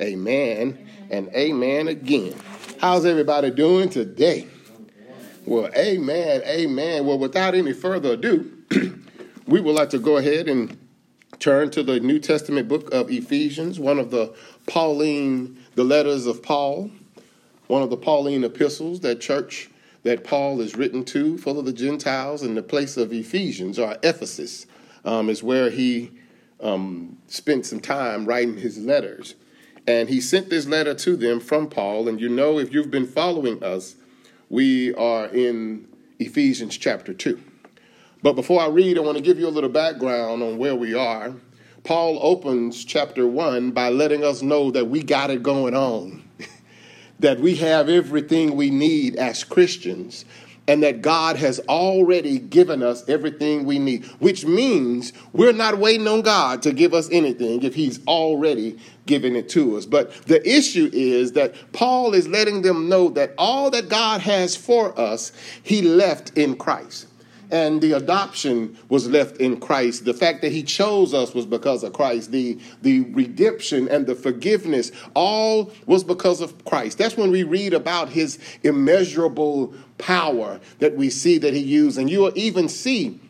Amen and amen again. How's everybody doing today? Well, amen, amen. Well, without any further ado, we would like to go ahead and turn to the New Testament book of Ephesians, one of the Pauline, the letters of Paul, one of the Pauline epistles that church that Paul is written to, full of the Gentiles, and the place of Ephesians or Ephesus um, is where he um, spent some time writing his letters. And he sent this letter to them from Paul. And you know, if you've been following us, we are in Ephesians chapter 2. But before I read, I want to give you a little background on where we are. Paul opens chapter 1 by letting us know that we got it going on, that we have everything we need as Christians, and that God has already given us everything we need, which means we're not waiting on God to give us anything if He's already given it to us. But the issue is that Paul is letting them know that all that God has for us, He left in Christ and the adoption was left in Christ. The fact that he chose us was because of Christ. The, the redemption and the forgiveness, all was because of Christ. That's when we read about his immeasurable power that we see that he used. And you will even see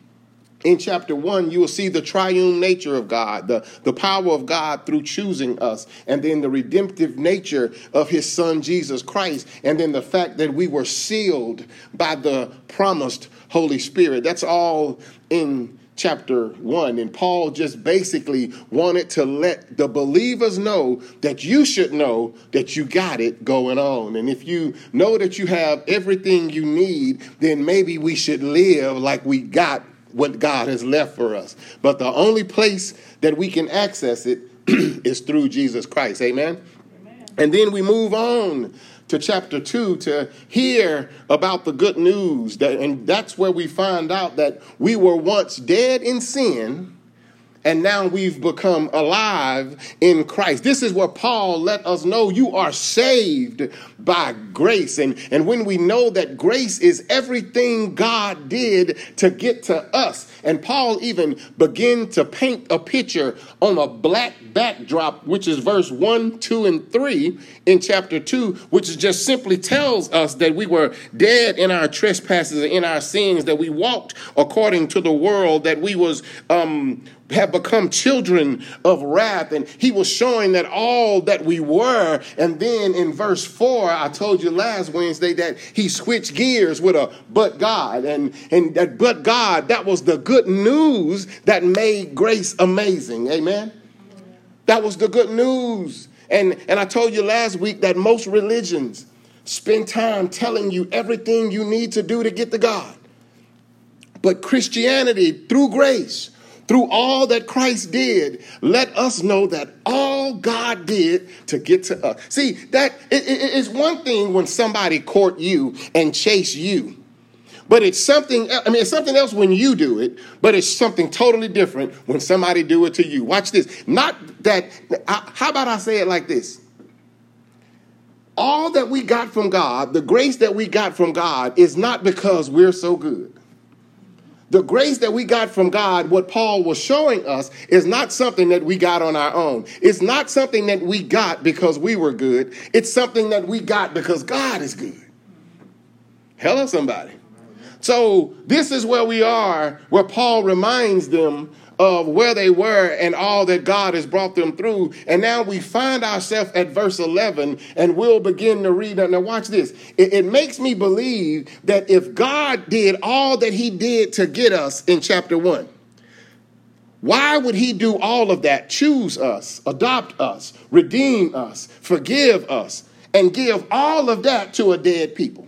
in chapter one, you will see the triune nature of God, the, the power of God through choosing us, and then the redemptive nature of his son Jesus Christ, and then the fact that we were sealed by the promised Holy Spirit. That's all in chapter 1. And Paul just basically wanted to let the believers know that you should know that you got it going on. And if you know that you have everything you need, then maybe we should live like we got what God has left for us. But the only place that we can access it is through Jesus Christ. Amen? Amen. And then we move on to chapter 2 to hear about the good news. That, and that's where we find out that we were once dead in sin and now we've become alive in Christ. This is what Paul let us know you are saved by grace. And, and when we know that grace is everything God did to get to us, and Paul even began to paint a picture on a black backdrop, which is verse 1, 2, and 3 in chapter 2, which just simply tells us that we were dead in our trespasses and in our sins, that we walked according to the world, that we was um, have become children of wrath. And he was showing that all that we were. And then in verse 4, I told you last Wednesday that he switched gears with a but God. And, and that but God, that was the good news that made grace amazing. Amen? That was the good news. And, and I told you last week that most religions spend time telling you everything you need to do to get to God. But Christianity, through grace, through all that Christ did, let us know that all God did to get to us. See, that it, it, it's one thing when somebody court you and chase you. But it's something, I mean, it's something else when you do it, but it's something totally different when somebody do it to you. Watch this. Not that, how about I say it like this? All that we got from God, the grace that we got from God, is not because we're so good. The grace that we got from God, what Paul was showing us, is not something that we got on our own. It's not something that we got because we were good. It's something that we got because God is good. Hello, somebody. So, this is where we are, where Paul reminds them of where they were and all that God has brought them through. And now we find ourselves at verse 11 and we'll begin to read. Now, watch this. It, it, makes me believe that if God did all that he did to get us in chapter 1, why would he do all of that? Choose us, adopt us, redeem us, forgive us, and give all of that to a dead people?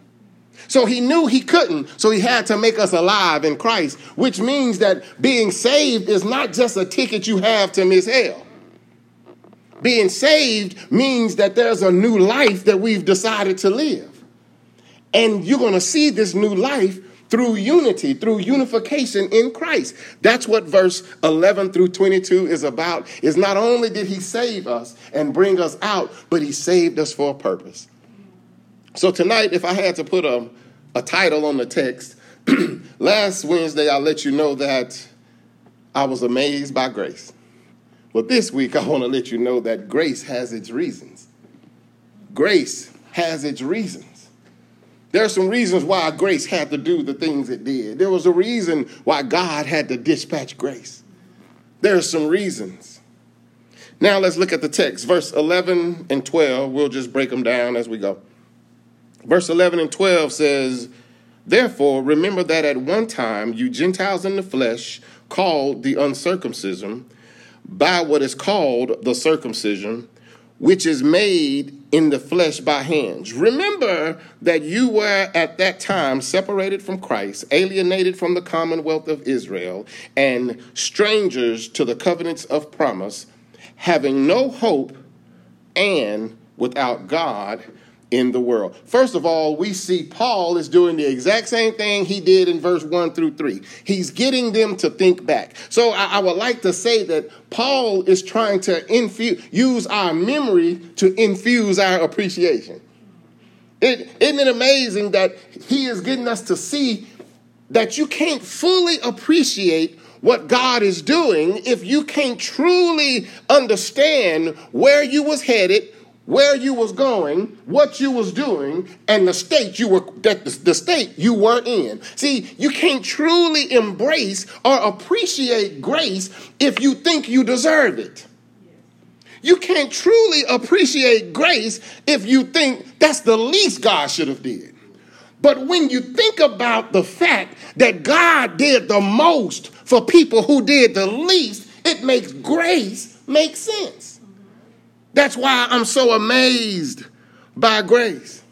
So he knew he couldn't, so he had to make us alive in Christ, which means that being saved is not just a ticket you have to miss hell. Being saved means that there's a new life that we've decided to live. And you're going to see this new life through unity, through unification in Christ. That's what verse 11 through 22 is about. Is not only did he save us and bring us out, but he saved us for a purpose. So tonight, if I had to put a, a title on the text, last Wednesday I let you know that I was amazed by grace. Well, this week I want to let you know that grace has its reasons. Grace has its reasons. There are some reasons why grace had to do the things it did. There was a reason why God had to dispatch grace. There are some reasons. Now let's look at the text. Verse 11 and 12, we'll just break them down as we go. Verse 11 and 12 says, Therefore, remember that at one time you Gentiles in the flesh, called the uncircumcision, by what is called the circumcision, which is made in the flesh by hands. Remember that you were at that time separated from Christ, alienated from the commonwealth of Israel, and strangers to the covenants of promise, having no hope and without God in the world. First of all, we see Paul is doing the exact same thing he did in verse 1 through 3. He's getting them to think back. So I, I would like to say that Paul is trying to infuse, use our memory to infuse our appreciation. It, isn't it amazing that he is getting us to see that you can't fully appreciate what God is doing if you can't truly understand where you was headed, where you was going, what you was doing, and the state you were that the, state you were in. See, you can't truly embrace or appreciate grace if you think you deserve it. You can't truly appreciate grace if you think that's the least God should have did. But when you think about the fact that God did the most for people who did the least, it makes grace make sense. That's why I'm so amazed by grace.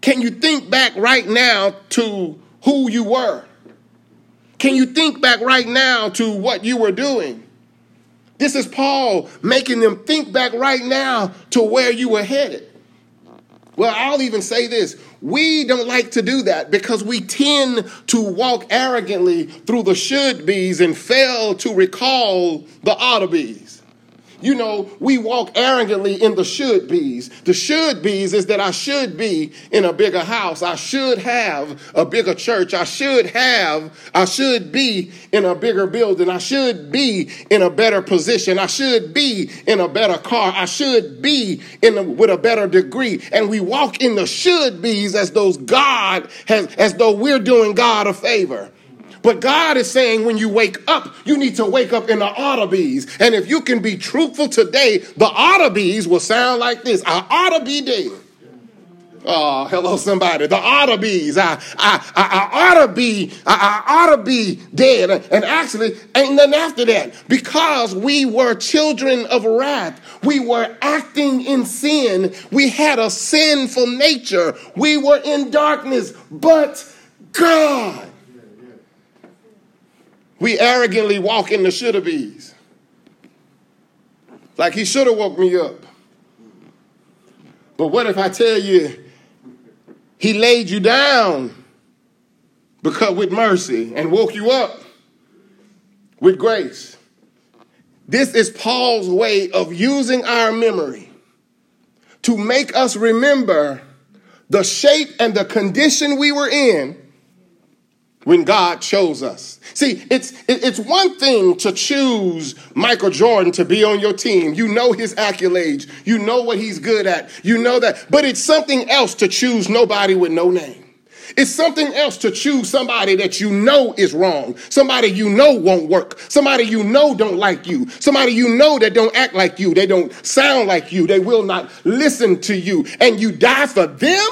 Can you think back right now to who you were? Can you think back right now to what you were doing? This is Paul making them think back right now to where you were headed. Well, I'll even say this. We don't like to do that because we tend to walk arrogantly through the should be's and fail to recall the ought to be's. You know, we walk arrogantly in the should be's. The should be's is that I should be in a bigger house. I should have a bigger church. I should have, I should be in a bigger building. I should be in a better position. I should be in a better car. I should be in a, with a better degree. And we walk in the should be's as those God has, as though we're doing God a favor. But God is saying when you wake up, you need to wake up in the oughtabees. And if you can be truthful today, the oughtabees will sound like this I ought to be dead. Oh, hello, somebody. The oughtabees. I, I, I, I ought to be, I, I ought to be dead. And actually, ain't nothing after that. Because we were children of wrath. We were acting in sin. We had a sinful nature. We were in darkness. But God we arrogantly walk in the shoulda bees. Like he should have woke me up. But what if I tell you he laid you down because with mercy and woke you up with grace? This is Paul's way of using our memory to make us remember the shape and the condition we were in when God chose us. See, it's it's one thing to choose Michael Jordan to be on your team. You know his accolades. You know what he's good at. You know that. But it's something else to choose nobody with no name. It's something else to choose somebody that you know is wrong, somebody you know won't work, somebody you know don't like you, somebody you know that don't act like you, they don't sound like you, they will not listen to you, and you die for them?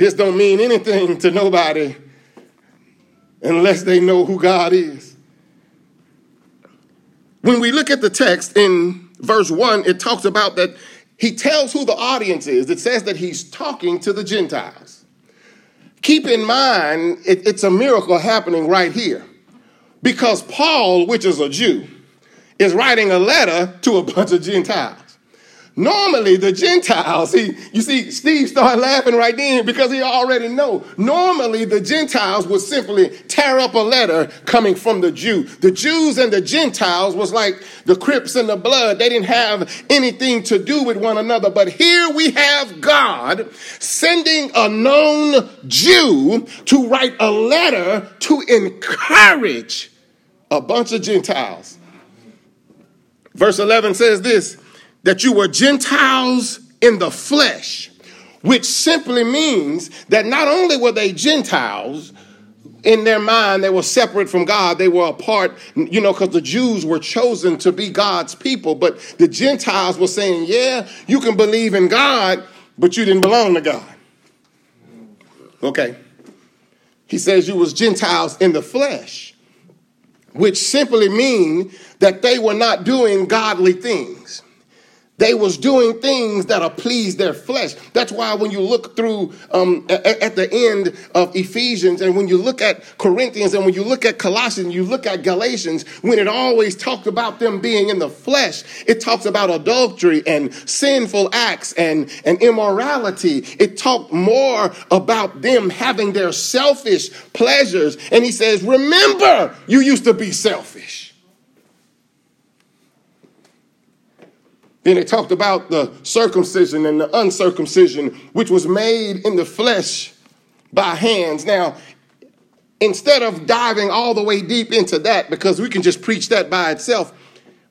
This don't mean anything to nobody unless they know who God is. When we look at the text in verse 1, it talks about that he tells who the audience is. It says that he's talking to the Gentiles. Keep in mind, it, it's a miracle happening right here because Paul, which is a Jew, is writing a letter to a bunch of Gentiles. Normally, the Gentiles, he, you see, Steve started laughing right then because he already know. Normally, the Gentiles would simply tear up a letter coming from the Jew. The Jews and the Gentiles was like the Crips and the blood. They didn't have anything to do with one another. But here we have God sending a known Jew to write a letter to encourage a bunch of Gentiles. Verse 11 says this that you were Gentiles in the flesh, which simply means that not only were they Gentiles, in their mind, they were separate from God. They were apart, you know, because the Jews were chosen to be God's people. But the Gentiles were saying, yeah, you can believe in God, but you didn't belong to God. Okay. He says you was Gentiles in the flesh, which simply mean that they were not doing godly things. They was doing things that please their flesh. That's why when you look through um, at, at, the end of Ephesians and when you look at Corinthians and when you look at Colossians, you look at Galatians, when it always talks about them being in the flesh, it talks about adultery and sinful acts and, and immorality. It talked more about them having their selfish pleasures. And he says, remember, you used to be selfish. Then it talked about the circumcision and the uncircumcision, which was made in the flesh by hands. Now, instead of diving all the way deep into that, because we can just preach that by itself,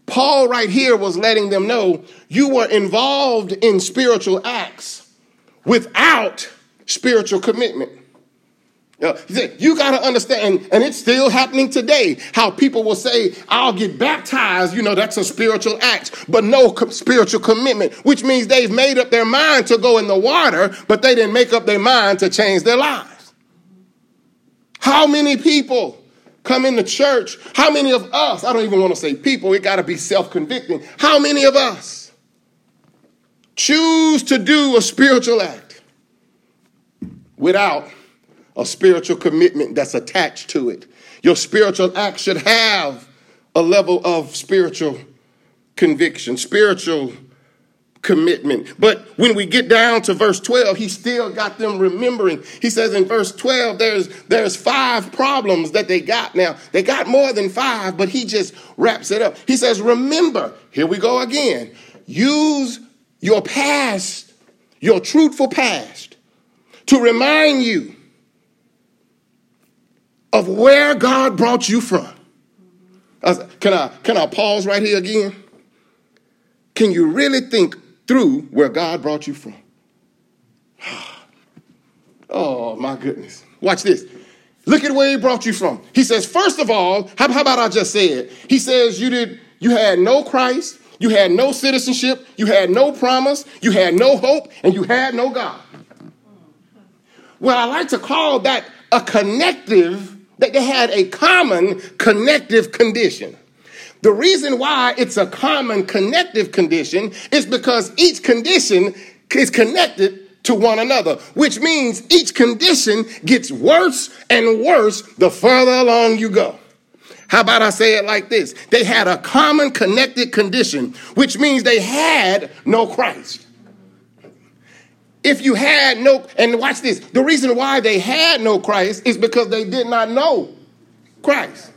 Paul right here was letting them know you were involved in spiritual acts without spiritual commitment. Uh, you got to understand, and it's still happening today, how people will say, I'll get baptized, you know, that's a spiritual act, but no spiritual commitment, which means they've made up their mind to go in the water, but they didn't make up their mind to change their lives. How many people come into church? How many of us, I don't even want to say people, it got to be self convicting. How many of us choose to do a spiritual act without a spiritual commitment that's attached to it. Your spiritual act should have a level of spiritual conviction, spiritual commitment. But when we get down to verse 12, he still got them remembering. He says in verse 12, there's there's five problems that they got. Now, they got more than five, but he just wraps it up. He says, remember, here we go again. Use your past, your truthful past, to remind you of where God brought you from. Can I, can I pause right here again? Can you really think through where God brought you from? Oh, my goodness. Watch this. Look at where he brought you from. He says, first of all, how, how about I just say it? He says you did you had no Christ, you had no citizenship, you had no promise, you had no hope, and you had no God. Well, I like to call that a connective that they had a common connective condition. The reason why it's a common connective condition is because each condition is connected to one another, which means each condition gets worse and worse the further along you go. How about I say it like this? They had a common connected condition, which means they had no Christ. If you had no, and watch this, the reason why they had no Christ is because they did not know Christ.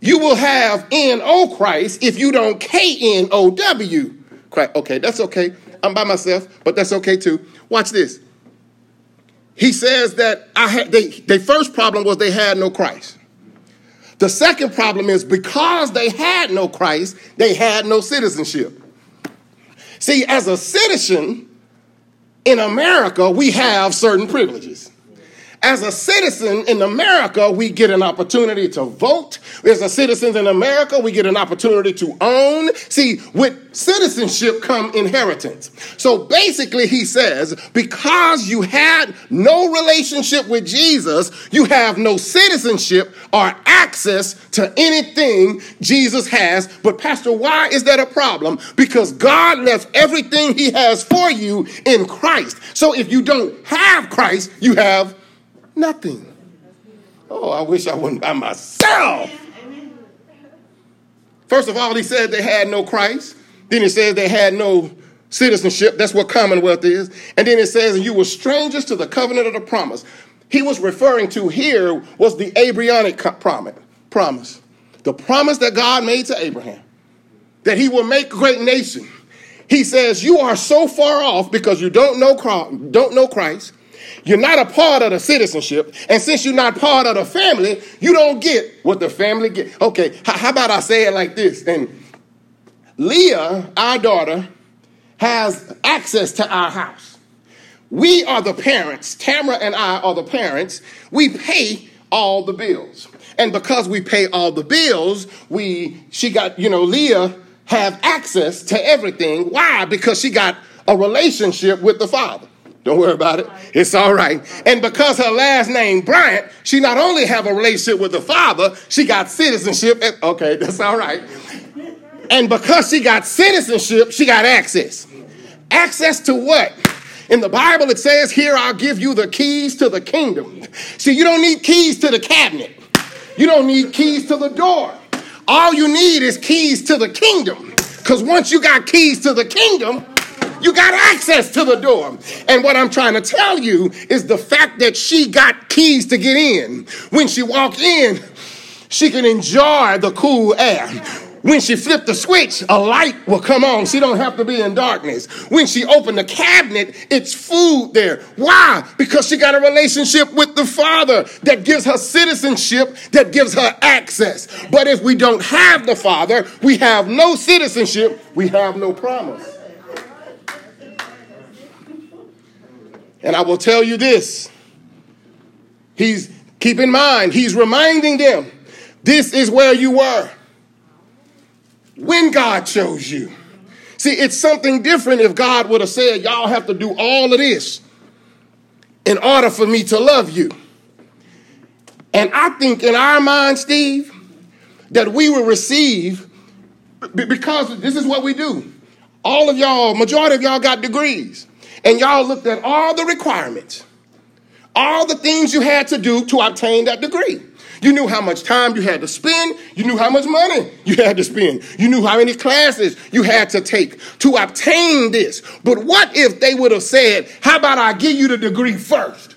You will have N-O Christ if you don't K-N-O-W Christ. Okay, that's okay. I'm by myself, but that's okay too. Watch this. He says that I had they, their first problem was they had no Christ. The second problem is because they had no Christ, they had no citizenship. See, as a citizen, in America, we have certain privileges. As a citizen in America, we get an opportunity to vote. As a citizen in America, we get an opportunity to own. See, with citizenship come inheritance. So basically, he says, because you had no relationship with Jesus, you have no citizenship or access to anything Jesus has. But, Pastor, why is that a problem? Because God left everything he has for you in Christ. So if you don't have Christ, you have Nothing. Oh, I wish I wasn't by myself. First of all, he said they had no Christ. Then he says they had no citizenship. That's what commonwealth is. And then it says, you were strangers to the covenant of the promise. He was referring to here was the Abrahamic promise. The promise that God made to Abraham that he will make a great nation. He says, You are so far off because you don't know, don't know Christ. You're not a part of the citizenship. And since you're not part of the family, you don't get what the family get. Okay, how about I say it like this? And Leah, our daughter, has access to our house. We are the parents. Tamara and I are the parents. We pay all the bills. And because we pay all the bills, we she got, you know, Leah have access to everything. Why? Because she got a relationship with the Father. Don't worry about it. It's all right. And because her last name Bryant, she not only have a relationship with the Father, she got citizenship. Okay, that's all right. And because she got citizenship, she got access. Access to what? In the Bible, it says, Here I'll give you the keys to the kingdom. See, you don't need keys to the cabinet, you don't need keys to the door. All you need is keys to the kingdom. Because once you got keys to the kingdom, you got access to the door. And what I'm trying to tell you is the fact that she got keys to get in. When she walked in, she can enjoy the cool air. When she flipped the switch, a light will come on. She don't have to be in darkness. When she opened the cabinet, it's food there. Why? Because she got a relationship with the Father that gives her citizenship, that gives her access. But if we don't have the Father, we have no citizenship, we have no promise. And I will tell you this. He's keep in mind, he's reminding them, this is where you were when God chose you. See, it's something different if God would have said, Y'all have to do all of this in order for me to love you. And I think in our mind, Steve, that we will receive because this is what we do. All of y'all, majority of y'all got degrees, and y'all looked at all the requirements, all the things you had to do to obtain that degree. You knew how much time you had to spend. You knew how much money you had to spend. You knew how many classes you had to take to obtain this. But what if they would have said, How about I give you the degree first?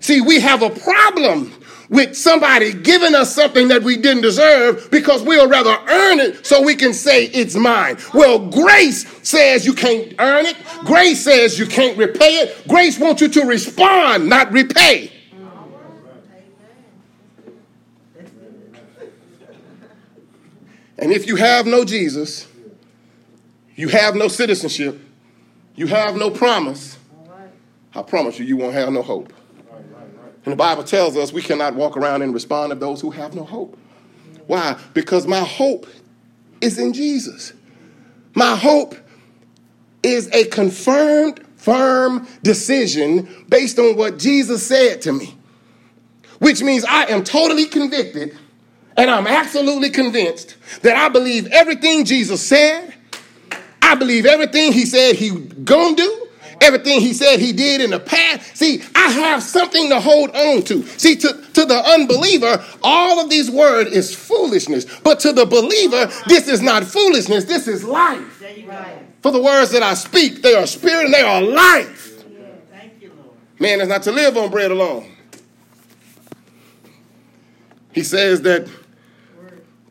See, we have a problem with somebody giving us something that we didn't deserve because we'll rather earn it so we can say it's mine. Well, grace says you can't earn it. Grace says you can't repay it. Grace wants you to respond, not repay. And if you have no Jesus, you have no citizenship, you have no promise, I promise you, you won't have no hope. And the Bible tells us we cannot walk around and respond to those who have no hope. Why? Because my hope is in Jesus. My hope is a confirmed, firm decision based on what Jesus said to me, which means I am totally convicted and I'm absolutely convinced that I believe everything Jesus said. I believe everything he said he gonna do. Everything he said he did in the past. See, I have something to hold on to. See, to, to the unbeliever, all of these words is foolishness. But to the believer, this is not foolishness. This is life. For the words that I speak, they are spirit and they are life. Man is not to live on bread alone. He says that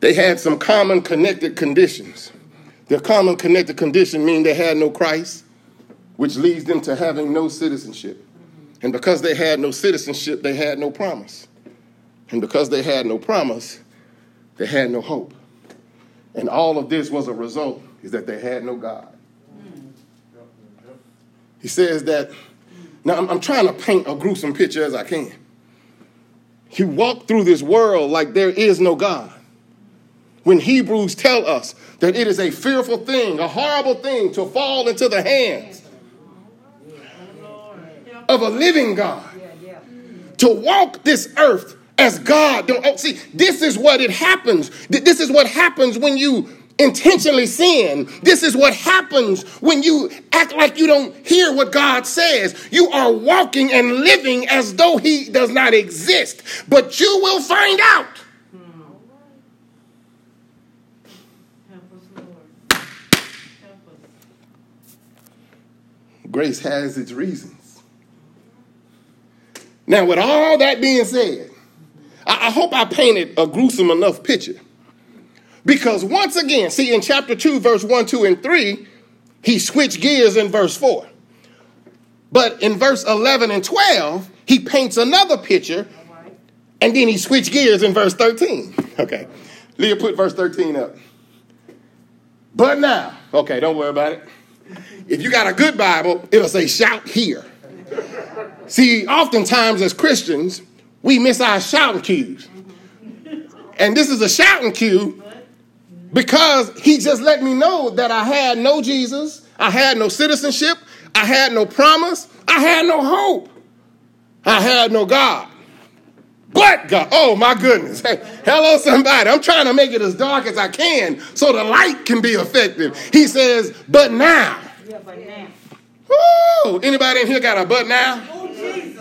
they had some common connected conditions. Their common connected condition mean they had no Christ, which leads them to having no citizenship. And because they had no citizenship, they had no promise. And because they had no promise, they had no hope. And all of this was a result is that they had no God. He says that, now I'm, I'm trying to paint a gruesome picture as I can. You walk through this world like there is no God when Hebrews tell us that it is a fearful thing, a horrible thing to fall into the hands of a living God. To walk this earth as God. Don't oh, see. This is what it happens. This is what happens when you intentionally sin. This is what happens when you act like you don't hear what God says. You are walking and living as though He does not exist, but you will find out. Grace has its reason. Now, with all that being said, I, I hope I painted a gruesome enough picture. Because once again, see in chapter 2, verse 1, 2, and 3, he switched gears in verse 4. But in verse 11 and 12, he paints another picture, and then he switched gears in verse 13. Okay. Leah put verse 13 up. But now, okay, don't worry about it. If you got a good Bible, it'll say shout here. See, oftentimes as Christians, we miss our shouting cues. And this is a shouting cue because he just let me know that I had no Jesus, I had no citizenship, I had no promise, I had no hope, I had no God. But God, oh my goodness. Hey, hello, somebody. I'm trying to make it as dark as I can so the light can be effective. He says, but now. Yeah, but now. Woo! Anybody in here got a but now?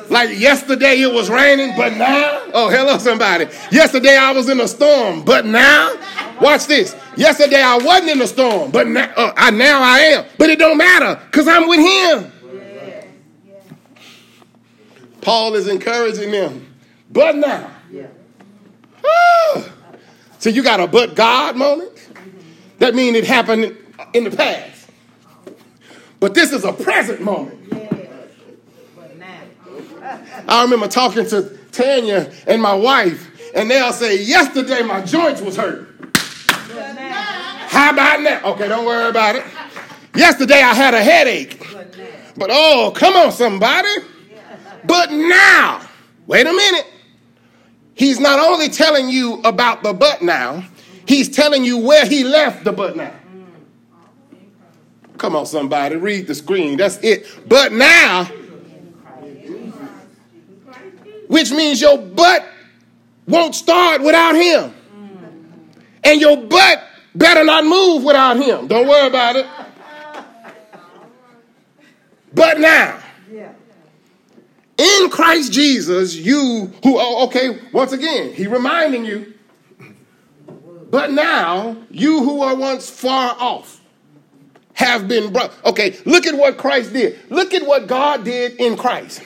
Like yesterday it was raining, but now? Oh, hello, somebody. Yesterday I was in a storm, but now? Watch this. Yesterday I wasn't in a storm, but now, uh, I, now I am. But it don't matter because I'm with him. Paul is encouraging them. But now. Yeah. So you got a but God moment? That means it happened in the past. But this is a present moment. I remember talking to Tanya and my wife, and they'll say, Yesterday my joints was hurt. How about now? Okay, don't worry about it. Yesterday I had a headache. But oh, come on, somebody. But now, wait a minute. He's not only telling you about the but now, he's telling you where he left the but now. Come on, somebody, read the screen. That's it. But now, which means your butt won't start without him. And your butt better not move without him. Don't worry about it. But now, in Christ Jesus, you who, oh, okay, once again, he reminding you, but now you who are once far off have been brought. Okay, look at what Christ did. Look at what God did in Christ.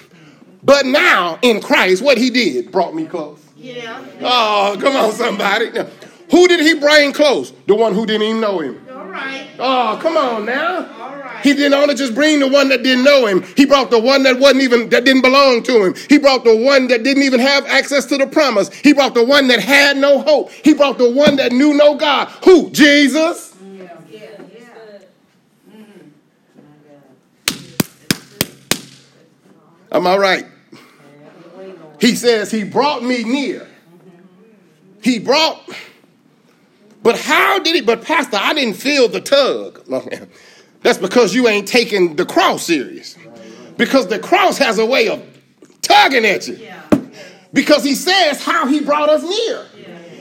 But now in Christ, what he did brought me close. Yeah. Oh, come on, somebody. Now, who did he bring close? The one who didn't even know him. All right. Oh, come on now. He didn't only just bring the one that didn't know him. He brought the one that wasn't even that didn't belong to him. He brought the one that didn't even have access to the promise. He brought the one that had no hope. He brought the one that knew no God. Who? Jesus. Am I right? He says he brought me near. He brought, but how did he? But Pastor, I didn't feel the tug. That's because you ain't taking the cross serious. Because the cross has a way of tugging at you. Because he says how he brought us near.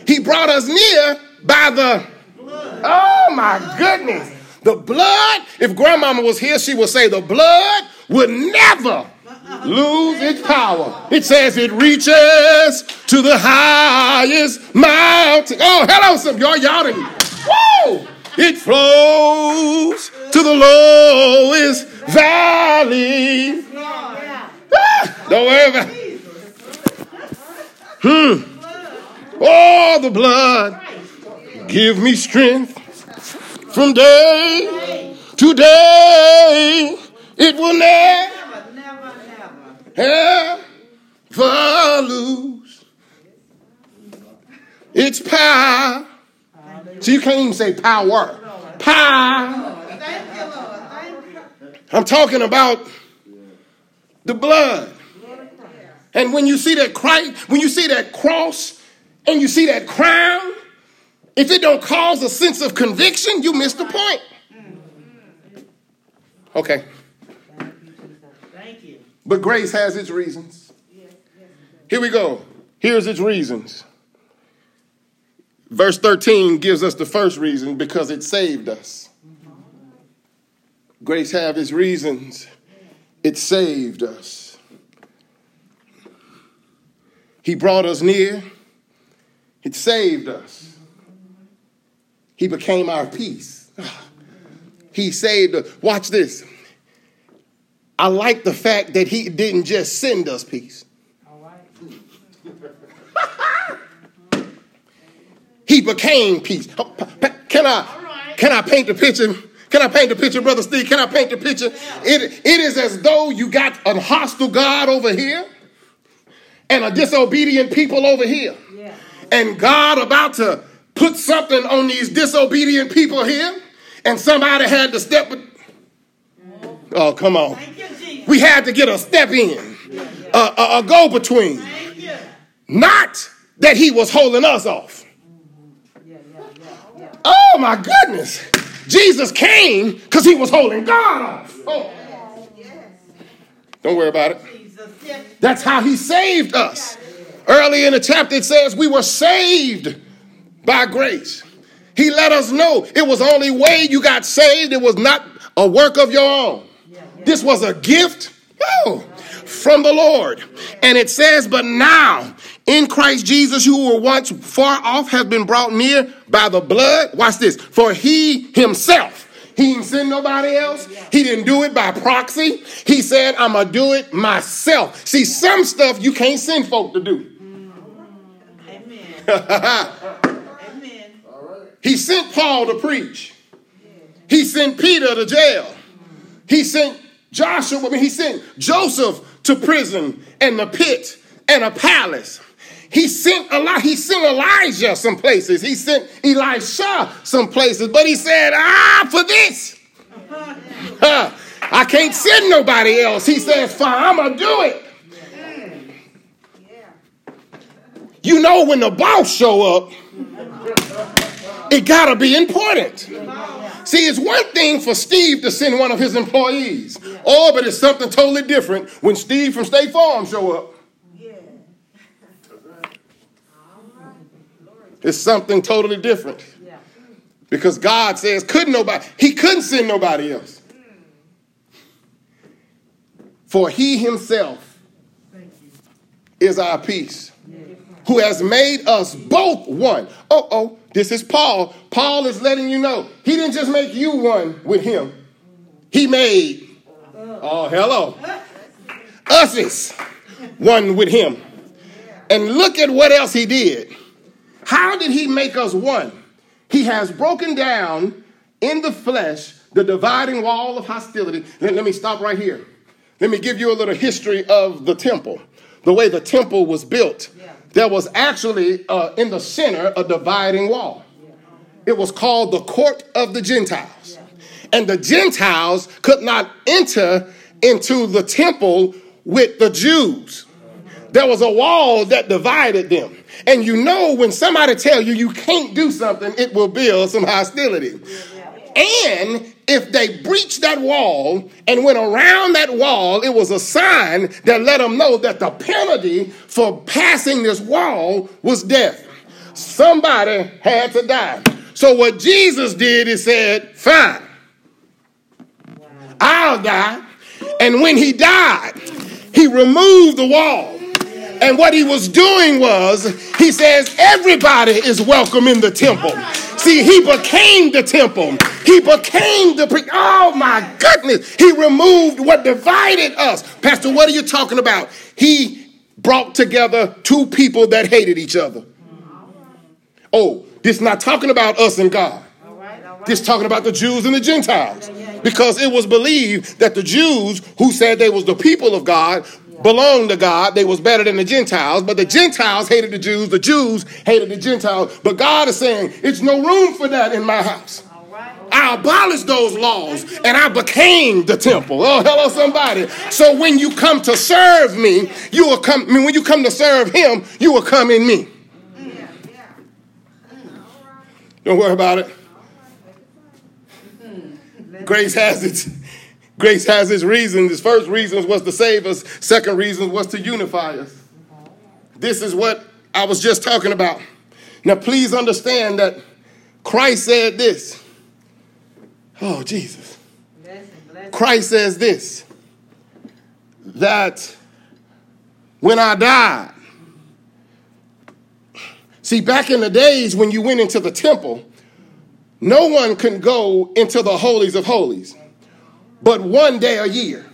He brought us near by the Oh my goodness. The blood, if grandmama was here, she would say the blood would never lose its power. It says it reaches to the highest mountain. Oh, hello, some y'all, y'all. Woo! It flows to the lowest valley. Ah, don't worry about it. Hmm. Oh, the blood. Give me strength from day to day. It will never, ever lose its power so you can't even say power. Power. I'm talking about the blood. And when you see that Christ, when you see that cross and you see that crown, if it don't cause a sense of conviction, you miss the point. Okay. But grace has its reasons. Here we go. Here's its reasons. Verse 13 gives us the first reason because it saved us. Grace have its reasons. It saved us. He brought us near. It saved us. He became our peace. He saved us. Watch this. I like the fact that he didn't just send us peace. he became peace. Can I can I paint the picture? Can I paint the picture, Brother Steve? Can I paint the picture? It, it is as though you got a hostile God over here and a disobedient people over here. And God about to put something on these disobedient people here, and somebody had to step. Oh, come on. We had to get a step in, a, a, a go between. Not that he was holding us off. Oh, my goodness. Jesus came because he was holding God off. Oh. Don't worry about it. That's how he saved us. Early in the chapter, it says we were saved by grace. He let us know it was only way you got saved. It was not a work of your own. This was a gift oh, from the Lord. And it says, but now in Christ Jesus, who were once far off, have been brought near by the blood. Watch this. For he himself he didn't send nobody else. He didn't do it by proxy. He said, I'm going to do it myself. See, some stuff you can't send folk to do. Amen. He sent Paul to preach. He sent Peter to jail. He sent Joshua, mean, he sent Joseph to prison and the pit and a palace. He sent a lot. He sent Elijah some places. He sent Elisha some places. But he said, ah, for this, I can't send nobody else. He says, fine, I'm gonna do it. You know, when the boss show up, it gotta be important. See, it's one thing for Steve to send one of his employees. Oh, but it's something totally different when Steve from State Farm show up. It's something totally different. Because God says, couldn't nobody, he couldn't send nobody else. Hmm. For he himself is our peace, who has made us both one. Oh, oh, this is Paul. Paul is letting you know he didn't just make you one with him, he made, oh, hello, us is one with him. And look at what else he did. How did he make us one? He has broken down in the flesh the dividing wall of hostility. Let, let, me stop right here. Let me give you a little history of the temple, the way the temple was built. Yeah. There was actually uh, in the center a dividing wall. It was called the court of the Gentiles. And the Gentiles could not enter into the temple with the Jews. There was a wall that divided them. And you know when somebody tell you you can't do something, it will build some hostility. And if they breached that wall and went around that wall, it was a sign that let them know that the penalty for passing this wall was death. Somebody had to die. So what Jesus did he said, fine, I'll die. And when he died, he removed the wall and what he was doing was, he says, everybody is welcome in the temple. See, he became the temple. He became the, pre- oh my goodness. He removed what divided us. Pastor, what are you talking about? He brought together two people that hated each other. Oh, this not talking about us and God. This talking about the Jews and the Gentiles. Because it was believed that the Jews who said they was the people of God belonged to God. They was better than the Gentiles, but the Gentiles hated the Jews. The Jews hated the Gentiles. But God is saying, it's no room for that in my house. I abolished those laws and I became the temple. Oh, hello, somebody. So when you come to serve me, you will come, I mean, when you come to serve him, you will come in me. Don't worry about it. Grace has its Grace has its reasons. Its first reason was to save us. Second reason was to unify us. This is what I was just talking about. Now, please understand that Christ said this. Oh, Jesus. Christ says this that when I died, see, back in the days when you went into the temple, no one could go into the holies of holies but one day a year.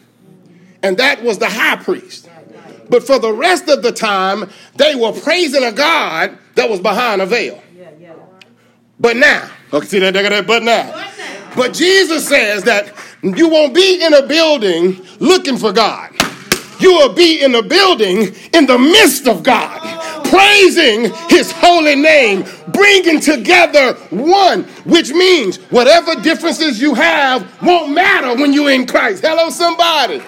and that was the high priest. But for the rest of the time, they were praising a God that was behind a veil. But now, okay, see that, that, but now. But Jesus says that you won't be in a building looking for God. You will be in a building in the midst of God, praising his holy name, bringing together one, which means whatever differences you have won't matter when you're in Christ. Hello, somebody.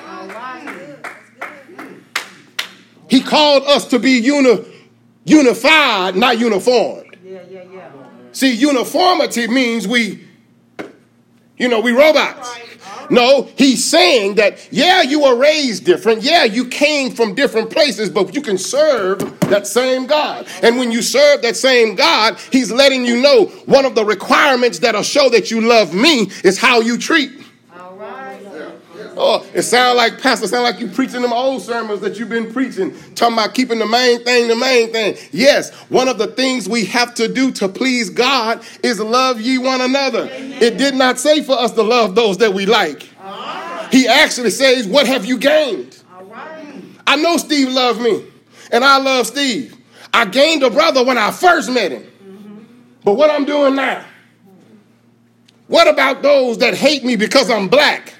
He called us to be uni- unified, not uniformed. Yeah, yeah, yeah. See, uniformity means we, you know, we robots. No, he's saying that, yeah, you were raised different. Yeah, you came from different places, but you can serve that same God. And when you serve that same God, he's letting you know one of the requirements that'll show that you love me is how you treat Oh, it sounds like, Pastor, sound like you preaching them old sermons that you've been preaching, talking about keeping the main thing the main thing. Yes, one of the things we have to do to please God is love ye one another. Amen. It did not say for us to love those that we like. Right. He actually says, What have you gained? Right. I know Steve loved me, and I love Steve. I gained a brother when I first met him. Mm-hmm. But what I'm doing now? What about those that hate me because I'm black?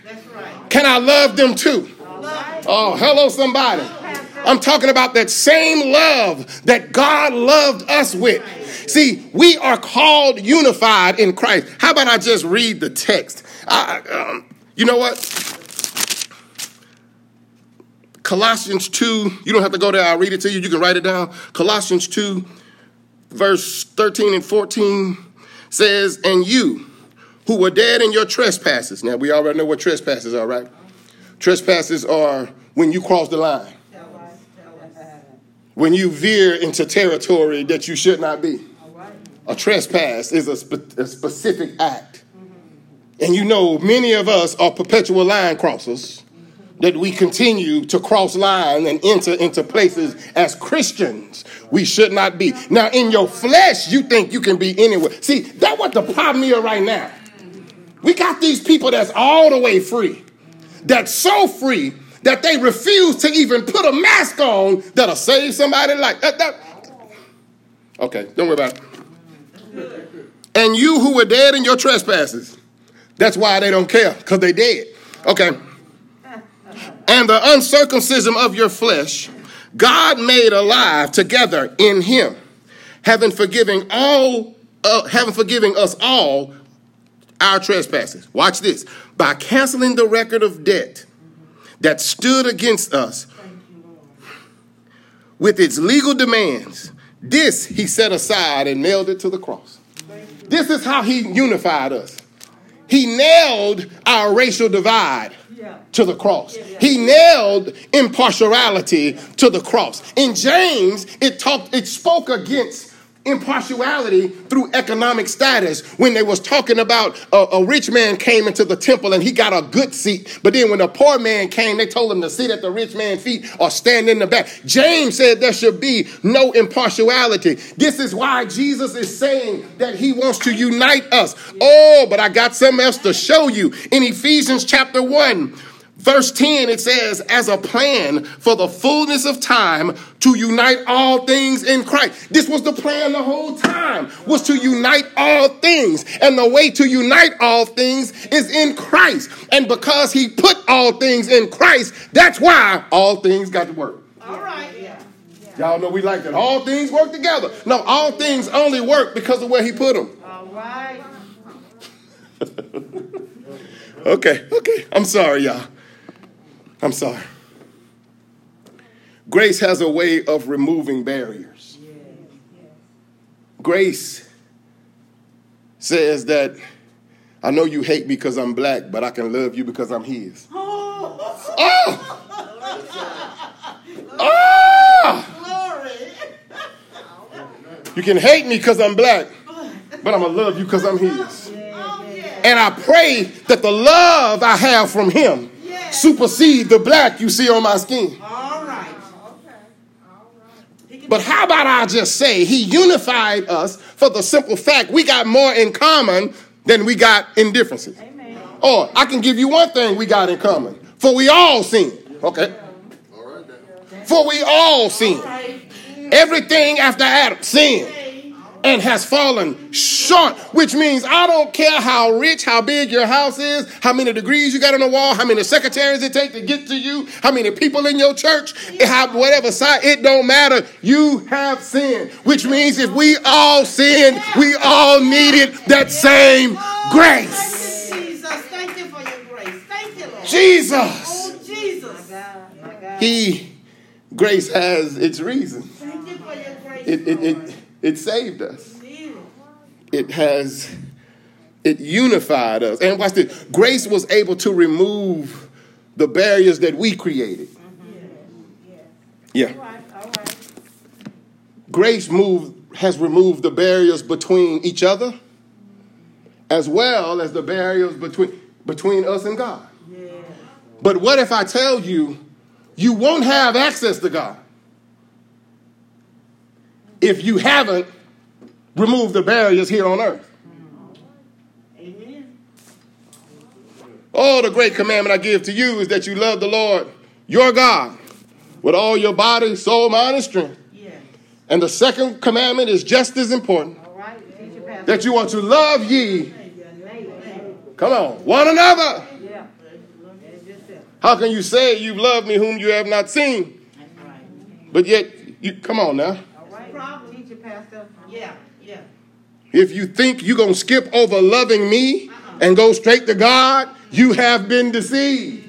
Can I love them too? Oh, hello, somebody. I'm talking about that same love that God loved us with. See, we are called unified in Christ. How about I just read the text? I, um, you know what? Colossians 2, you don't have to go there, I'll read it to you. You can write it down. Colossians 2, verse 13 and 14 says, And you, who were dead in your trespasses. Now, we already know what trespasses are, right? Trespasses are when you cross the line, when you veer into territory that you should not be. A trespass is a, spe- a specific act. And you know, many of us are perpetual line crossers that we continue to cross line and enter into places as Christians we should not be. Now, in your flesh, you think you can be anywhere. See, that's what the problem is right now. We got these people that's all the way free, that's so free that they refuse to even put a mask on that'll save somebody like that. that. Okay, don't worry about it. And you who were dead in your trespasses, that's why they don't care, because they dead. Okay. And the uncircumcision of your flesh, God made alive together in him, having forgiven all, uh, having forgiven us all our trespasses. Watch this. By canceling the record of debt that stood against us with its legal demands, this he set aside and nailed it to the cross. This is how he unified us. He nailed our racial divide to the cross. He nailed impartiality to the cross. In James, it talked, it spoke against impartiality through economic status. When they was talking about a, a, rich man came into the temple and he got a good seat but then when a poor man came they told him to sit at the rich man's feet or stand in the back. James said there should be no impartiality. This is why jesus is saying that he wants to unite us. Oh but i got something else to show you. In ephesians chapter 1 Verse 10, it says, as a plan for the fullness of time to unite all things in Christ. This was the plan the whole time, was to unite all things. And the way to unite all things is in Christ. And because he put all things in Christ, that's why all things got to work. All right. Yeah. Y'all know we like that. All things work together. No, all things only work because of where he put them. All right. okay, okay. I'm sorry, y'all. I'm sorry. Grace has a way of removing barriers. Grace says that I know you hate me because I'm black, but I can love you because I'm his. Oh! Oh! You can hate me because I'm black, but I'm going to love you because I'm his. And I pray that the love I have from him supersede the black you see on my skin. All right. But how about I just say he unified us for the simple fact we got more in common than we got in differences. Amen. Or I can give you one thing we got in common. For we all sin. Okay. For we all sin. Everything after Adam sin and has fallen short, which means I don't care how rich, how big your house is, how many degrees you got on the wall, how many secretaries it take to get to you, how many people in your church, how, whatever side, it don't matter. You have sinned, which means if we all sinned, we all needed that same grace. Jesus, thank you for your grace. Thank you, Lord. Jesus. Oh, Jesus. He, grace has its reason. Thank you for your grace. It, it, Lord. it, it saved us. It has it unified us. And watch this. Grace was able to remove the barriers that we created. Yeah. All right, all right. grace moved has removed the barriers between each other as well as the barriers between between us and god. But what if i tell you you won't have access to god if you haven't removed the barriers here on earth Amen. Oh, the great commandment I give to you is that you love the Lord your God with all your body, soul, mind, and strength. Yeah. And the second commandment is just as important all right. you, that you want to love ye, come on, one another. Yeah. How can you say you've loved me whom you have not seen, but yet you come on now? All right. Problem. Teach your pastor. Yeah. Yeah. If you think you're going to skip over loving me and go straight to God, you have been deceived.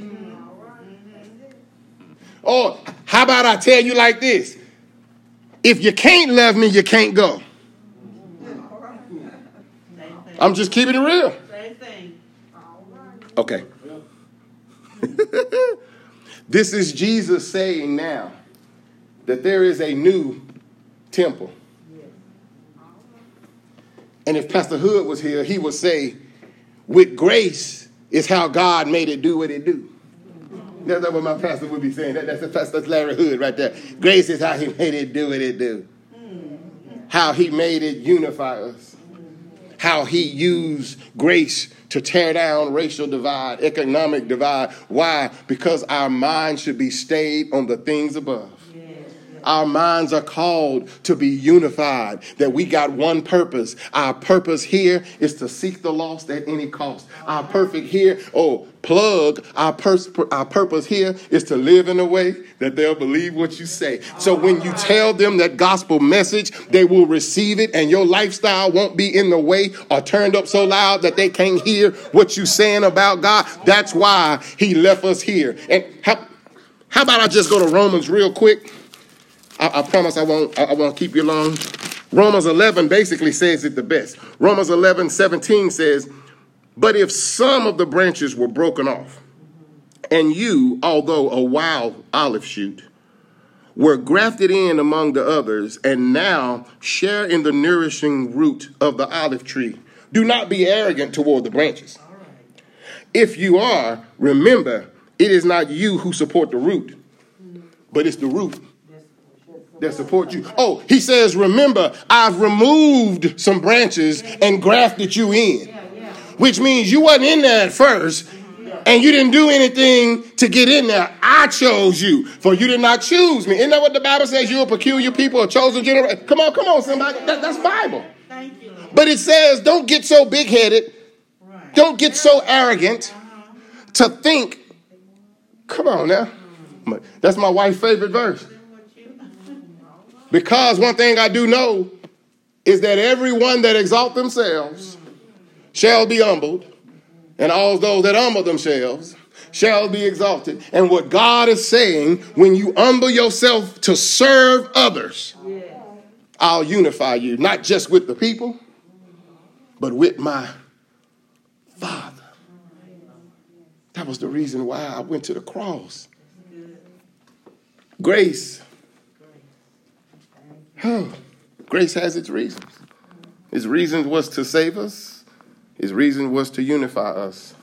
Or how about I tell you like this? If you can't love me, you can't go. I'm just keeping it real. Okay. this is Jesus saying now that there is a new temple. And if Pastor Hood was here, he would say, with grace is how God made it do what it do. That's not what my pastor would be saying. That, that's, that's, that's Larry Hood right there. Grace is how he made it do what it do. How he made it unify us. How he used grace to tear down racial divide, economic divide. Why? Because our mind should be stayed on the things above. Our minds are called to be unified, that we got one purpose. Our purpose here is to seek the lost at any cost. Our perfect here, oh, plug, our, pers- our purpose here is to live in a way that they'll believe what you say. So when you tell them that gospel message, they will receive it and your lifestyle won't be in the way or turned up so loud that they can't hear what you're saying about God. That's why he left us here. And how, how about I just go to Romans real quick? I, I promise I won't, I, I won't keep you long. Romans 11 basically says it the best. Romans 11, 17 says, But if some of the branches were broken off, and you, although a wild olive shoot, were grafted in among the others, and now share in the nourishing root of the olive tree, do not be arrogant toward the branches. If you are, remember, it is not you who support the root, but it's the root that support you. Oh, he says, remember, I've removed some branches and grafted you in. Which means you wasn't in there at first and you didn't do anything to get in there. I chose you, for you did not choose me. Isn't that what the Bible says? You're a peculiar people, a chosen generation. Come on, come on, somebody. That- that's Bible. Thank you, But it says, don't get so big headed, don't get so arrogant to think. Come on now. That's my wife's favorite verse. Because one thing I do know is that everyone that exalt themselves shall be humbled, and all those that humble themselves shall be exalted. And what God is saying, when you humble yourself to serve others, I'll unify you, not just with the people, but with my Father. That was the reason why I went to the cross. Grace. Oh, grace has its reasons. His reason was to save us. His reason was to unify us.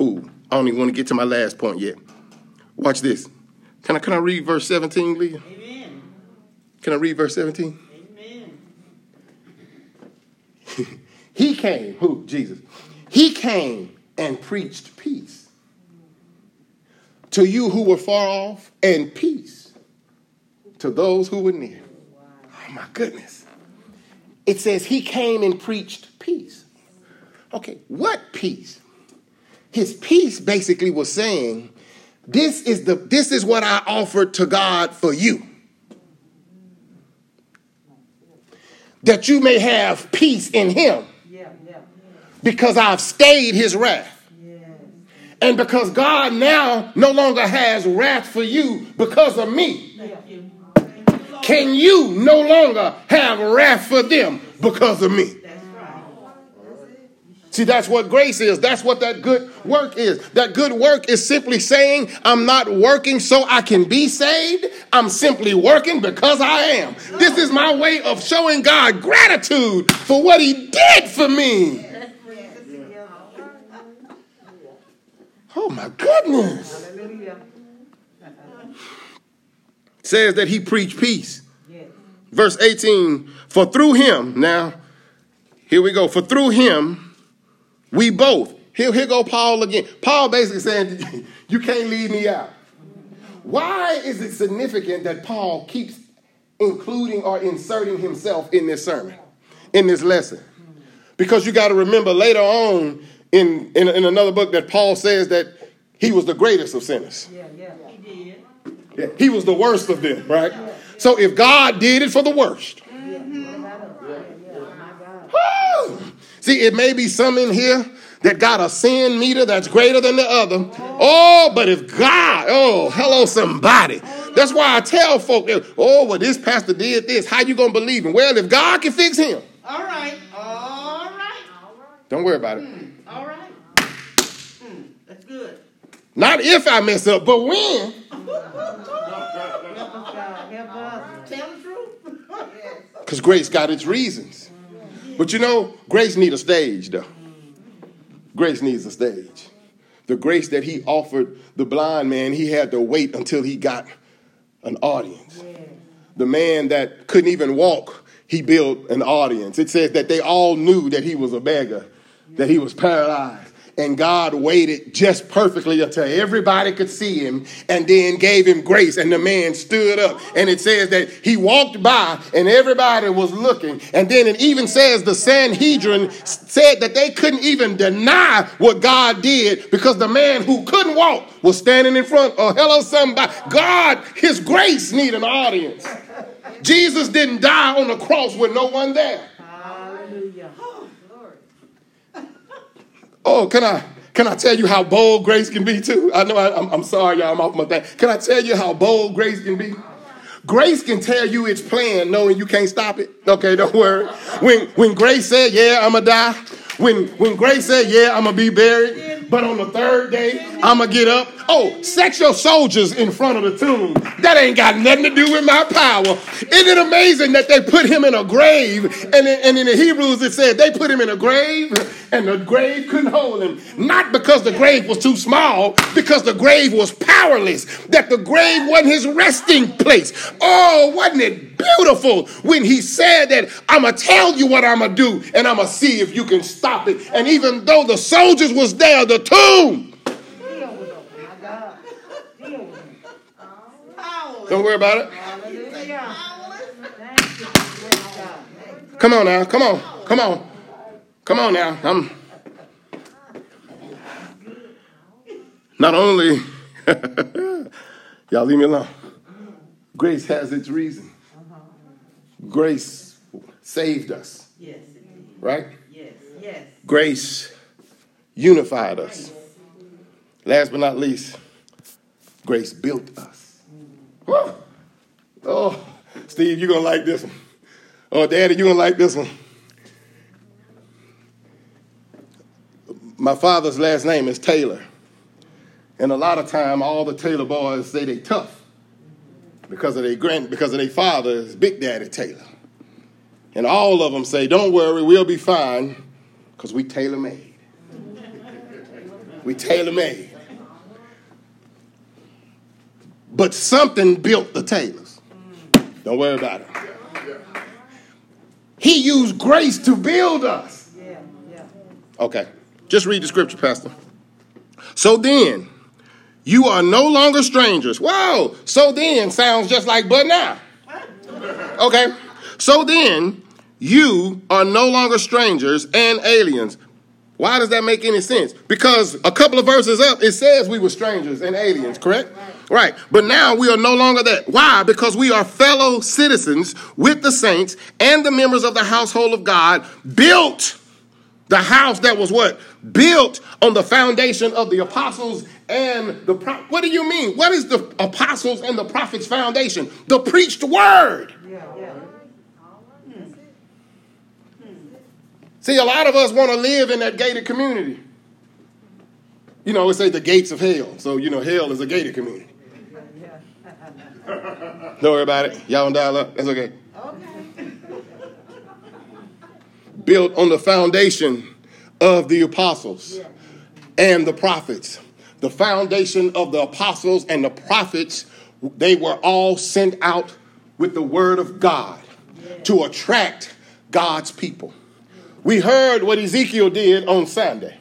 Ooh, I don't even want to get to my last point yet. Watch this. Can I can I read verse 17, Leah? Amen. Can I read verse 17? Amen. He came, who? Jesus. He came and preached peace. to you who were far off, and peace to those who were near. Oh my goodness. It says he came and preached peace. Okay, what peace? His peace basically was saying, this is the this is what I offered to God for you. That you may have peace in him because I've stayed his wrath. And because God now no longer has wrath for you because of me, Thank you. Thank you, Lord. Can you no longer have wrath for them because of me? See, that's what grace is. That's what that good work is. That good work is simply saying, I'm not working so I can be saved. I'm simply working because I am. This is my way of showing God gratitude for what He did for me. Oh my goodness. Hallelujah. Says that He preached peace. Yes. Verse 18, for through Him, now, here we go, for through Him, we both. Here, here go Paul again. Paul basically saying, you can't leave me out. Why is it significant that Paul keeps including or inserting himself in this sermon, in this lesson? Because you got to remember later on in, in, in another book that Paul says that he was the greatest of sinners. Yeah, yeah. He did. Yeah, he was the worst of them, right? So if God did it for the worst, Woo! See, it may be some in here that got a sin meter that's greater than the other. Oh, but if God, oh, hello, somebody. That's why I tell folk, oh, well, this pastor did this. How you gonna believe him? Well, if God can fix him, All right. All right. don't worry about it. All right. Hmm, That's good. Not if I mess up, but when. Help us, God. Help us. Tell the truth. Yes. Because grace got its reasons. But you know, grace need a stage, though. Grace needs a stage. The grace that he offered the blind man, he had to wait until he got an audience. The man that couldn't even walk, he built an audience. It says that they all knew that he was a beggar, that he was paralyzed. And God waited just perfectly until everybody could see him and then gave him grace. And the man stood up. And it says that he walked by and everybody was looking. And then it even says the Sanhedrin said that they couldn't even deny what God did because the man who couldn't walk was standing in front. Oh, hello, somebody. God, his grace need an audience. Jesus didn't die on the cross with no one there. Hallelujah. Oh, can I can I tell you how bold grace can be too? I know I, am I'm sorry, y'all. I'm off my thing. Can I tell you how bold grace can be? Grace can tell you its plan, knowing you can't stop it. Okay, don't worry. When when Grace said, "Yeah, I'ma die," when when Grace said, "Yeah, I'ma be buried," but on the third day, I'ma get up. Oh, set your soldiers in front of the tomb. That ain't got nothing to do with my power. Isn't it amazing that they put him in a grave? And in, and in the Hebrews, it said they put him in a grave, and the grave couldn't hold him. Not because the grave was too small, because the grave was powerless. That the grave wasn't his resting place. Oh, wasn't it beautiful when he said that I'm gonna tell you what I'm gonna do, and I'm gonna see if you can stop it. And even though the soldiers was there, the tomb. Deal with them. My God. Deal with them. Powerless. Don't worry about it. Hallelujah. Thank you. Praise God. Come on now. Come on. Come on. Come on now. I'm not only y'all leave me alone. Grace has its reason. Grace saved us, Yes. right? Yes. Yes. Grace unified us. Last but not least, grace built us. Woo! Oh, Steve, you're gonna like this one. Oh, Daddy, you're gonna like this one. My father's last name is Taylor. And a lot of time all the Taylor boys say they tough because of their grand because of their father is Big Daddy Taylor. And all of them say, Don't worry, we'll be fine, because we tailor made. We tailor made. But something built the Taylors. Don't worry about it. He used grace to build us. Okay. Just read the scripture, Pastor. So then, You are no longer strangers. Whoa! So then sounds just like but now. Okay. So then you are no longer strangers and aliens. Why does that make any sense? Because a couple of verses up, it says we were strangers and aliens, correct? Right. But now we are no longer that. Why? Because we are fellow citizens with the saints and the members of the household of God, built the house that was what? Built on the foundation of the apostles and the pro- what do you mean? What is the apostles and the prophets foundation? The preached word. Yeah, See, a lot of us want to live in that gated community. You know, we say the gates of hell. So, you know, hell is a gated community. Don't worry about it. Y'all don't dial up. That's okay. okay. Built on the foundation of the apostles and the prophets. The foundation of the apostles and the prophets, they were all sent out with the word of God to attract God's people. We heard what Ezekiel did on Sunday.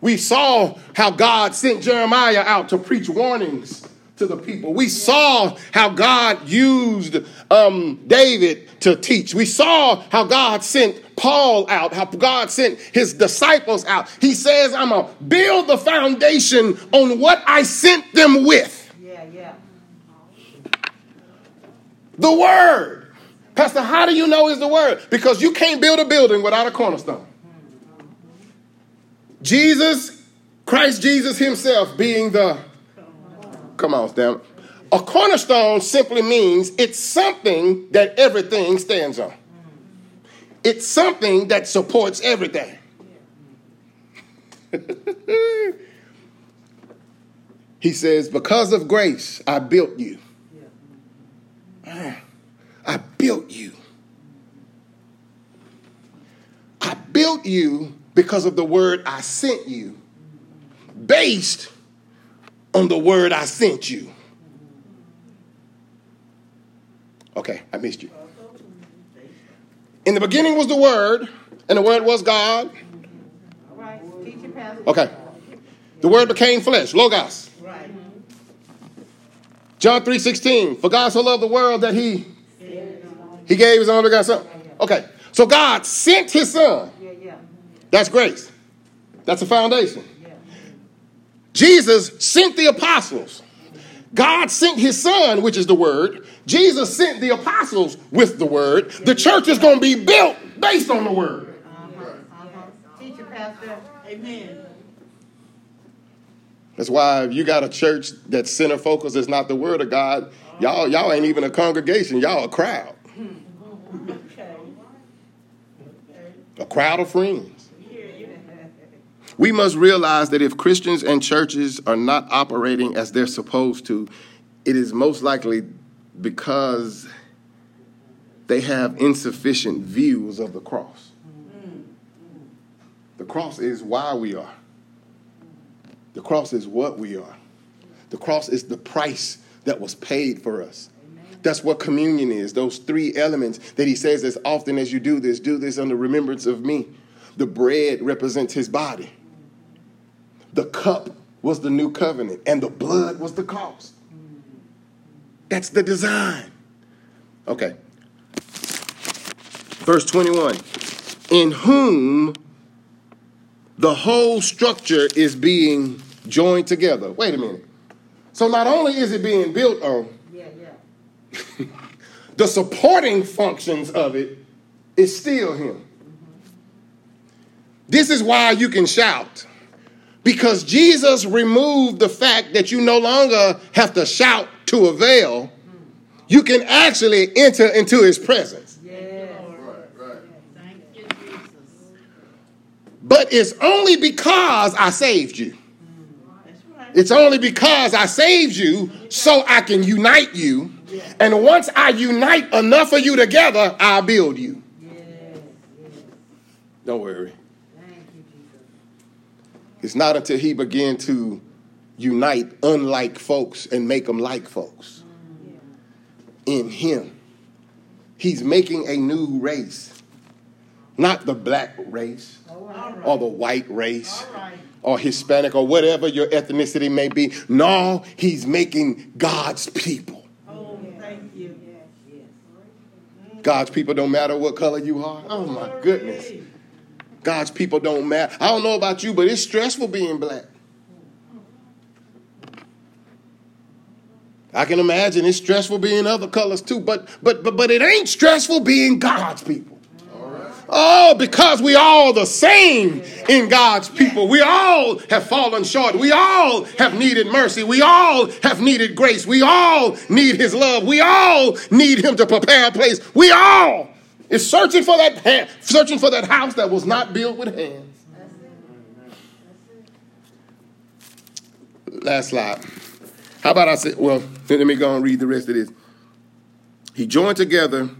We saw how God sent Jeremiah out to preach warnings to the people. We saw how God used um, David to teach. We saw how God sent Paul out, how God sent his disciples out. He says, I'm going to build the foundation on what I sent them with. Yeah, yeah. The word. Pastor, how do you know is the word? Because you can't build a building without a cornerstone. Jesus, Christ Jesus himself being the Come on, Stan. A cornerstone simply means it's something that everything stands on. It's something that supports everything. he says, Because of grace, I built you. I built you. I built you because of the word I sent you, based on the word I sent you. Okay, I missed you. In the beginning was the word, and the word was God. Okay. The word became flesh, logos. John 3:16. For God so loved the world that he he gave his only begotten son. Okay. So God sent his son. That's grace. That's a foundation. Jesus sent the apostles. God sent his son, which is the word. Jesus sent the apostles with the word. The church is going to be built based on the word. Teacher, Pastor. Amen. That's why if you got a church that center focus is not the word of God, y'all y'all ain't even a congregation, y'all a crowd. Hmm. A crowd of friends. We must realize that if Christians and churches are not operating as they're supposed to, it is most likely because they have insufficient views of the cross. The cross is why we are. The cross is what we are. The cross is the price that was paid for us. That's what communion is, those three elements that he says, as often as you do this, do this under remembrance of me. The bread represents his body. The cup was the new covenant, and the blood was the cost. That's the design. Okay. Verse 21 In whom the whole structure is being joined together. Wait a minute. So not only is it being built on, yeah, yeah. the supporting functions of it is still Him. Mm-hmm. This is why you can shout because Jesus removed the fact that you no longer have to shout to avail. You can actually enter into his presence. But it's only because I saved you. It's only because I saved you so I can unite you. And once I unite enough of you together, I'll build you. Don't worry. It's not until he began to unite unlike folks and make them like folks in him. He's making a new race. Not the black race or the white race or Hispanic or whatever your ethnicity may be. No, he's making God's people. Oh, thank you. God's people don't matter what color you are. Oh my goodness. God's people don't matter. I don't know about you, but it's stressful being black. I can imagine it's stressful being other colors too, but but but but it ain't stressful being God's people. Oh, because we all the same in God's people. We all have fallen short. We all have needed mercy. We all have needed grace. We all need his love. We all need him to prepare a place. We all is searching for that searching for that house that was not built with hands. Last slide. How about I say, well, let me go and read the rest of this. He joined together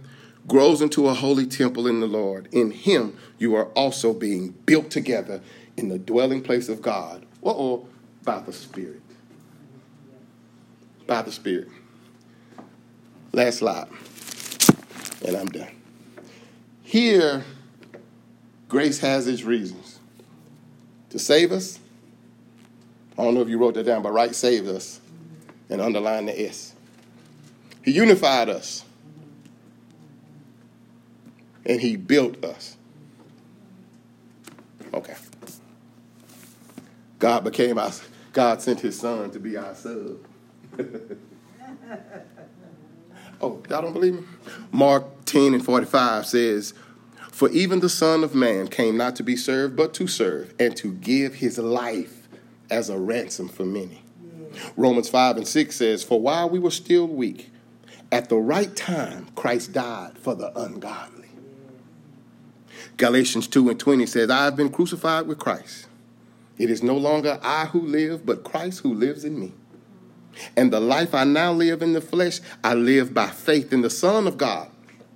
grows into a holy temple in the Lord. In him you are also being built together in the dwelling place of God. Uh-oh, by the Spirit. By the Spirit. Last slide. And I'm done. Here, grace has its reasons. To save us. I don't know if you wrote that down, but right saved us and underline the S. He unified us and he built us. Okay. God became our, God sent his son to be our sub. oh, y'all don't believe me? Mark 10 and 45 says, For even the Son of Man came not to be served, but to serve, and to give his life as a ransom for many. Romans 5 and 6 says, For while we were still weak, at the right time, Christ died for the ungodly. Galatians 2 and 20 says, I have been crucified with Christ. It is no longer I who live, but Christ who lives in me. And the life I now live in the flesh, I live by faith in the Son of God,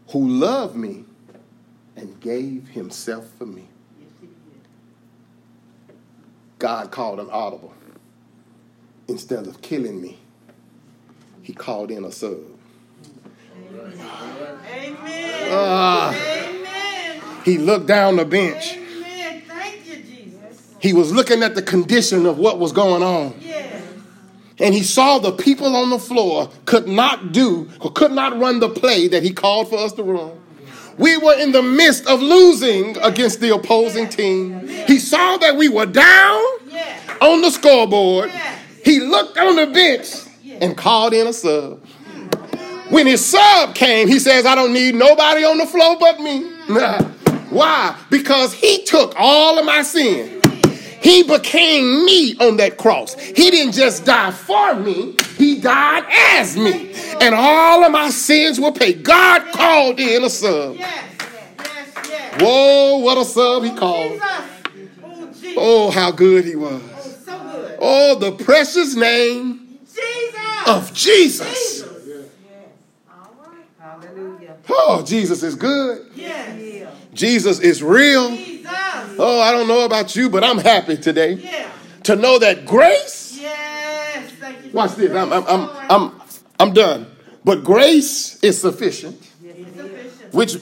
who loved me and gave himself for me. God called an audible. Instead of killing me, he called in a sub. Amen. Uh, Amen. He looked down the bench. Amen. Thank you, Jesus. He was looking at the condition of what was going on. Yes. And he saw the people on the floor could not do or could not run the play that he called for us to run. We were in the midst of losing against the opposing team. He saw that we were down on the scoreboard. He looked on the bench and called in a sub. When his sub came, he says, I don't need nobody on the floor but me. Why? Because he took all of my sin. He became me on that cross. He didn't just die for me, he died as me. And all of my sins were paid. God called in a sub. Whoa, what a sub he called. Oh, how good he was. Oh, oh the precious name of Jesus. All right. Hallelujah. Oh, Jesus is good. Jesus is real. Jesus. Oh, I don't know about you, but I'm happy today yeah. to know that grace. Yes. Watch this. I'm, I'm, I'm, I'm, I'm done. But grace is sufficient, sufficient. which